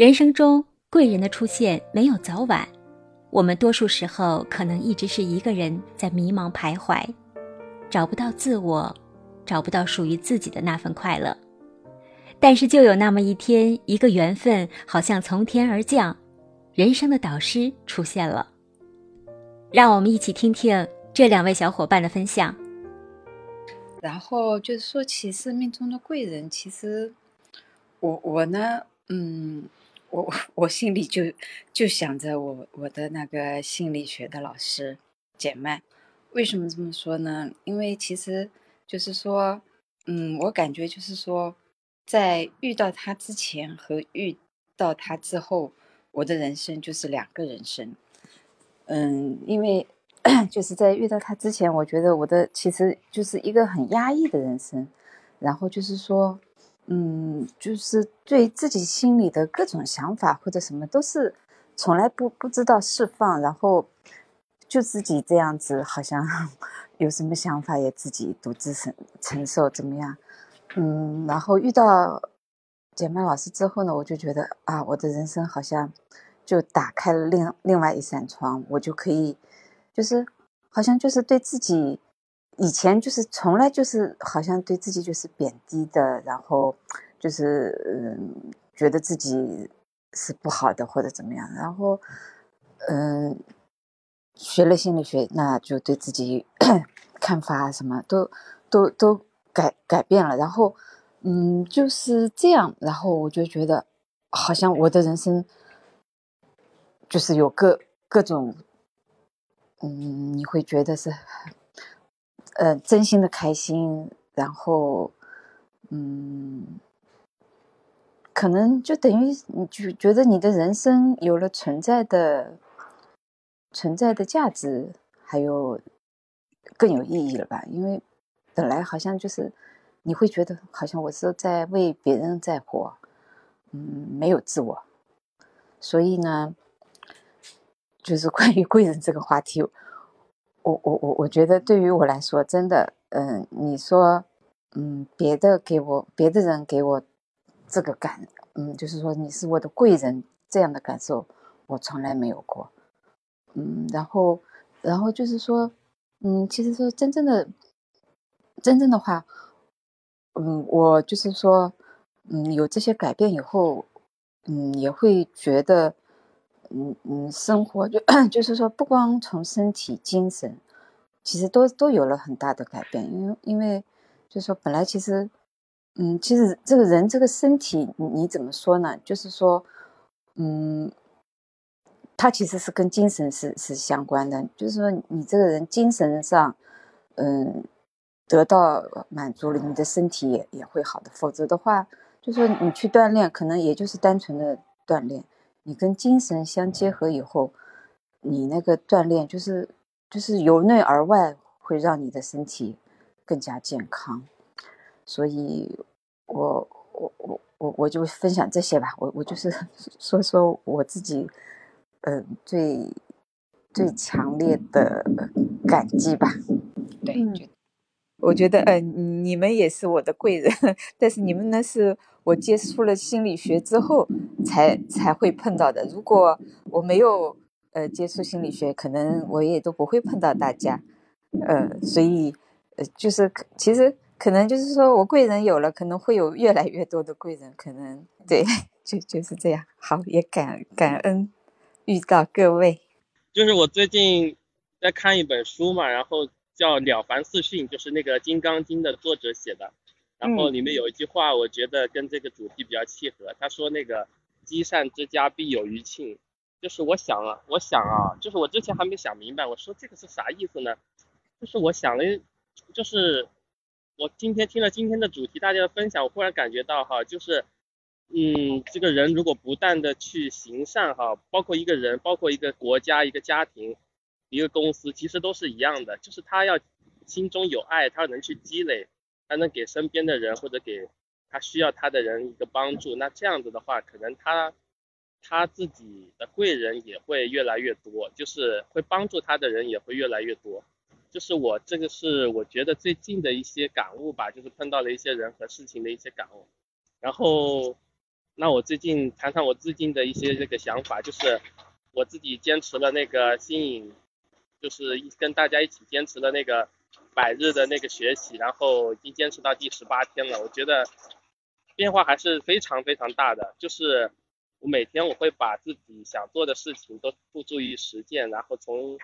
人生中贵人的出现没有早晚，我们多数时候可能一直是一个人在迷茫徘徊，找不到自我，找不到属于自己的那份快乐。但是就有那么一天，一个缘分好像从天而降，人生的导师出现了。让我们一起听听这两位小伙伴的分享。然后就是说起生命中的贵人，其实我我呢，嗯。我 我心里就就想着我我的那个心理学的老师简曼，为什么这么说呢？因为其实就是说，嗯，我感觉就是说，在遇到他之前和遇到他之后，我的人生就是两个人生。嗯，因为 就是在遇到他之前，我觉得我的其实就是一个很压抑的人生，然后就是说。嗯，就是对自己心里的各种想法或者什么，都是从来不不知道释放，然后就自己这样子，好像 有什么想法也自己独自承承受，怎么样？嗯，然后遇到简曼老师之后呢，我就觉得啊，我的人生好像就打开了另另外一扇窗，我就可以，就是好像就是对自己。以前就是从来就是好像对自己就是贬低的，然后就是嗯觉得自己是不好的或者怎么样，然后嗯学了心理学，那就对自己 看法什么都都都改改变了，然后嗯就是这样，然后我就觉得好像我的人生就是有各各种嗯你会觉得是。呃，真心的开心，然后，嗯，可能就等于你就觉得你的人生有了存在的存在的价值，还有更有意义了吧？因为本来好像就是你会觉得好像我是在为别人在活，嗯，没有自我，所以呢，就是关于贵人这个话题。我我我我觉得对于我来说，真的，嗯，你说，嗯，别的给我，别的人给我这个感，嗯，就是说你是我的贵人这样的感受，我从来没有过，嗯，然后，然后就是说，嗯，其实说真正的，真正的话，嗯，我就是说，嗯，有这些改变以后，嗯，也会觉得。嗯嗯，生活就 就是说，不光从身体、精神，其实都都有了很大的改变。因为因为就是说，本来其实，嗯，其实这个人这个身体，你怎么说呢？就是说，嗯，他其实是跟精神是是相关的。就是说，你这个人精神上，嗯，得到满足了，你的身体也也会好的。否则的话，就说你去锻炼，可能也就是单纯的锻炼。你跟精神相结合以后，你那个锻炼就是就是由内而外会让你的身体更加健康，所以我我我我我就分享这些吧，我我就是说说我自己，嗯，最最强烈的感激吧，对。我觉得，呃，你们也是我的贵人，但是你们呢，是我接触了心理学之后才才会碰到的。如果我没有呃接触心理学，可能我也都不会碰到大家。呃，所以呃，就是其实可能就是说我贵人有了，可能会有越来越多的贵人，可能对，就就是这样。好，也感感恩遇到各位。就是我最近在看一本书嘛，然后。叫《了凡四训》，就是那个《金刚经》的作者写的。然后里面有一句话，我觉得跟这个主题比较契合。他说：“那个积善之家必有余庆。”就是我想啊，我想啊，就是我之前还没想明白，我说这个是啥意思呢？就是我想了，就是我今天听了今天的主题，大家的分享，我忽然感觉到哈，就是嗯，这个人如果不断的去行善哈，包括一个人，包括一个国家，一个家庭。一个公司其实都是一样的，就是他要心中有爱，他能去积累，他能给身边的人或者给他需要他的人一个帮助。那这样子的话，可能他他自己的贵人也会越来越多，就是会帮助他的人也会越来越多。就是我这个是我觉得最近的一些感悟吧，就是碰到了一些人和事情的一些感悟。然后，那我最近谈谈我最近的一些这个想法，就是我自己坚持了那个新颖，就是跟大家一起坚持了那个百日的那个学习，然后已经坚持到第十八天了。我觉得变化还是非常非常大的，就是我每天我会把自己想做的事情都付诸于实践，然后从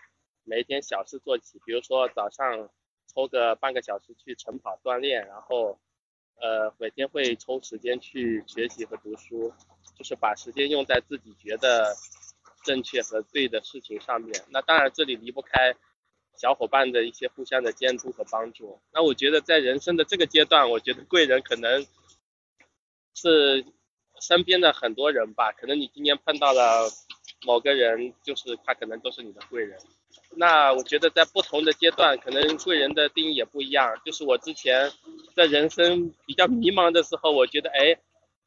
每一天小事做起，比如说早上抽个半个小时去晨跑锻炼，然后。呃，每天会抽时间去学习和读书，就是把时间用在自己觉得正确和对的事情上面。那当然，这里离不开小伙伴的一些互相的监督和帮助。那我觉得在人生的这个阶段，我觉得贵人可能是身边的很多人吧。可能你今天碰到了某个人，就是他可能都是你的贵人。那我觉得在不同的阶段，可能贵人的定义也不一样。就是我之前在人生比较迷茫的时候，我觉得哎，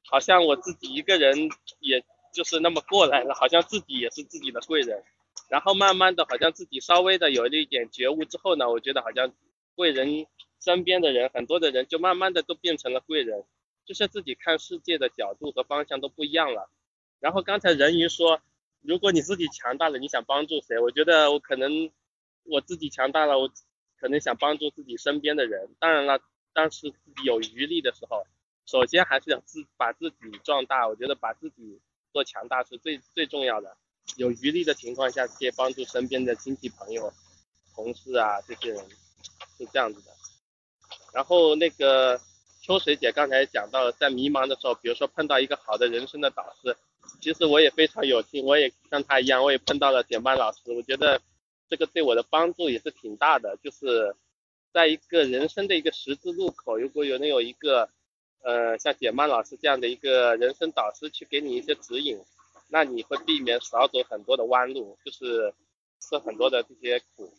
好像我自己一个人也就是那么过来了，好像自己也是自己的贵人。然后慢慢的，好像自己稍微的有了一点觉悟之后呢，我觉得好像贵人身边的人，很多的人就慢慢的都变成了贵人，就是自己看世界的角度和方向都不一样了。然后刚才人鱼说。如果你自己强大了，你想帮助谁？我觉得我可能我自己强大了，我可能想帮助自己身边的人。当然了，当时自己有余力的时候，首先还是要自把自己壮大。我觉得把自己做强大是最最重要的。有余力的情况下，可以帮助身边的亲戚朋友、同事啊这些人，是这样子的。然后那个秋水姐刚才讲到，在迷茫的时候，比如说碰到一个好的人生的导师。其实我也非常有幸，我也像他一样，我也碰到了简班老师。我觉得这个对我的帮助也是挺大的。就是在一个人生的一个十字路口，如果有能有一个呃像简曼老师这样的一个人生导师去给你一些指引，那你会避免少走很多的弯路，就是吃很多的这些苦。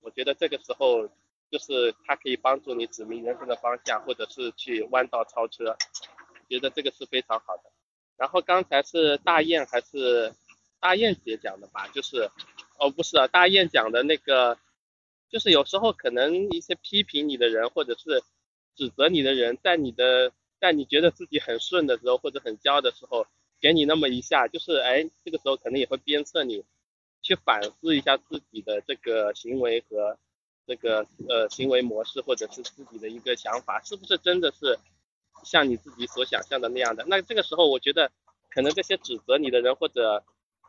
我觉得这个时候就是他可以帮助你指明人生的方向，或者是去弯道超车。觉得这个是非常好的。然后刚才是大雁还是大雁姐讲的吧？就是，哦不是啊，大雁讲的那个，就是有时候可能一些批评你的人或者是指责你的人，在你的在你觉得自己很顺的时候或者很骄傲的时候，给你那么一下，就是哎，这个时候可能也会鞭策你去反思一下自己的这个行为和这个呃行为模式或者是自己的一个想法，是不是真的是。像你自己所想象的那样的，那这个时候我觉得，可能这些指责你的人或者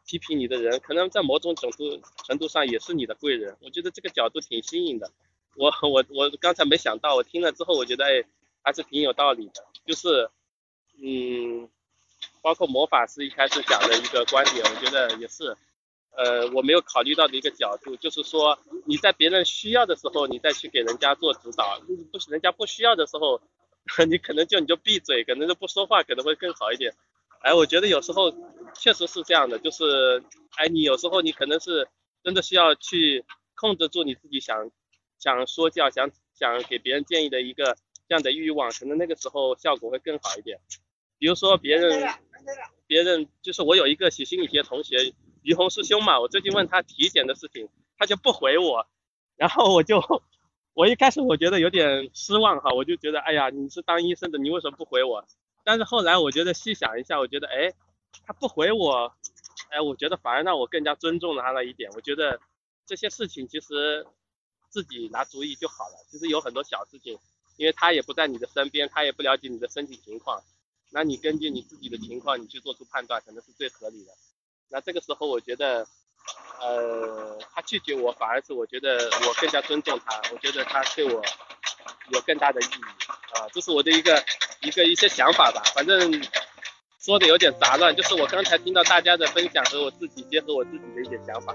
批评你的人，可能在某种程度程度上也是你的贵人。我觉得这个角度挺新颖的，我 我我刚才没想到，我听了之后我觉得，还是挺有道理的。就是，嗯，包括魔法师一开始讲的一个观点，我觉得也是，呃，我没有考虑到的一个角度，就是说你在别人需要的时候，你再去给人家做指导，不是人家不需要的时候。你可能就你就闭嘴，可能就不说话，可能会更好一点。哎，我觉得有时候确实是这样的，就是哎，你有时候你可能是真的需要去控制住你自己想想说教、想想给别人建议的一个这样的欲望，可能那个时候效果会更好一点。比如说别人别人就是我有一个学心理学同学于红师兄嘛，我最近问他体检的事情，他就不回我，然后我就。我一开始我觉得有点失望哈，我就觉得哎呀，你是当医生的，你为什么不回我？但是后来我觉得细想一下，我觉得哎，他不回我，哎，我觉得反而让我更加尊重了他了一点。我觉得这些事情其实自己拿主意就好了。其实有很多小事情，因为他也不在你的身边，他也不了解你的身体情况，那你根据你自己的情况，你去做出判断，可能是最合理的。那这个时候我觉得。呃，他拒绝我，反而是我觉得我更加尊重他，我觉得他对我有更大的意义啊，这是我的一个一个一些想法吧，反正说的有点杂乱，就是我刚才听到大家的分享和我自己结合我自己的一些想法。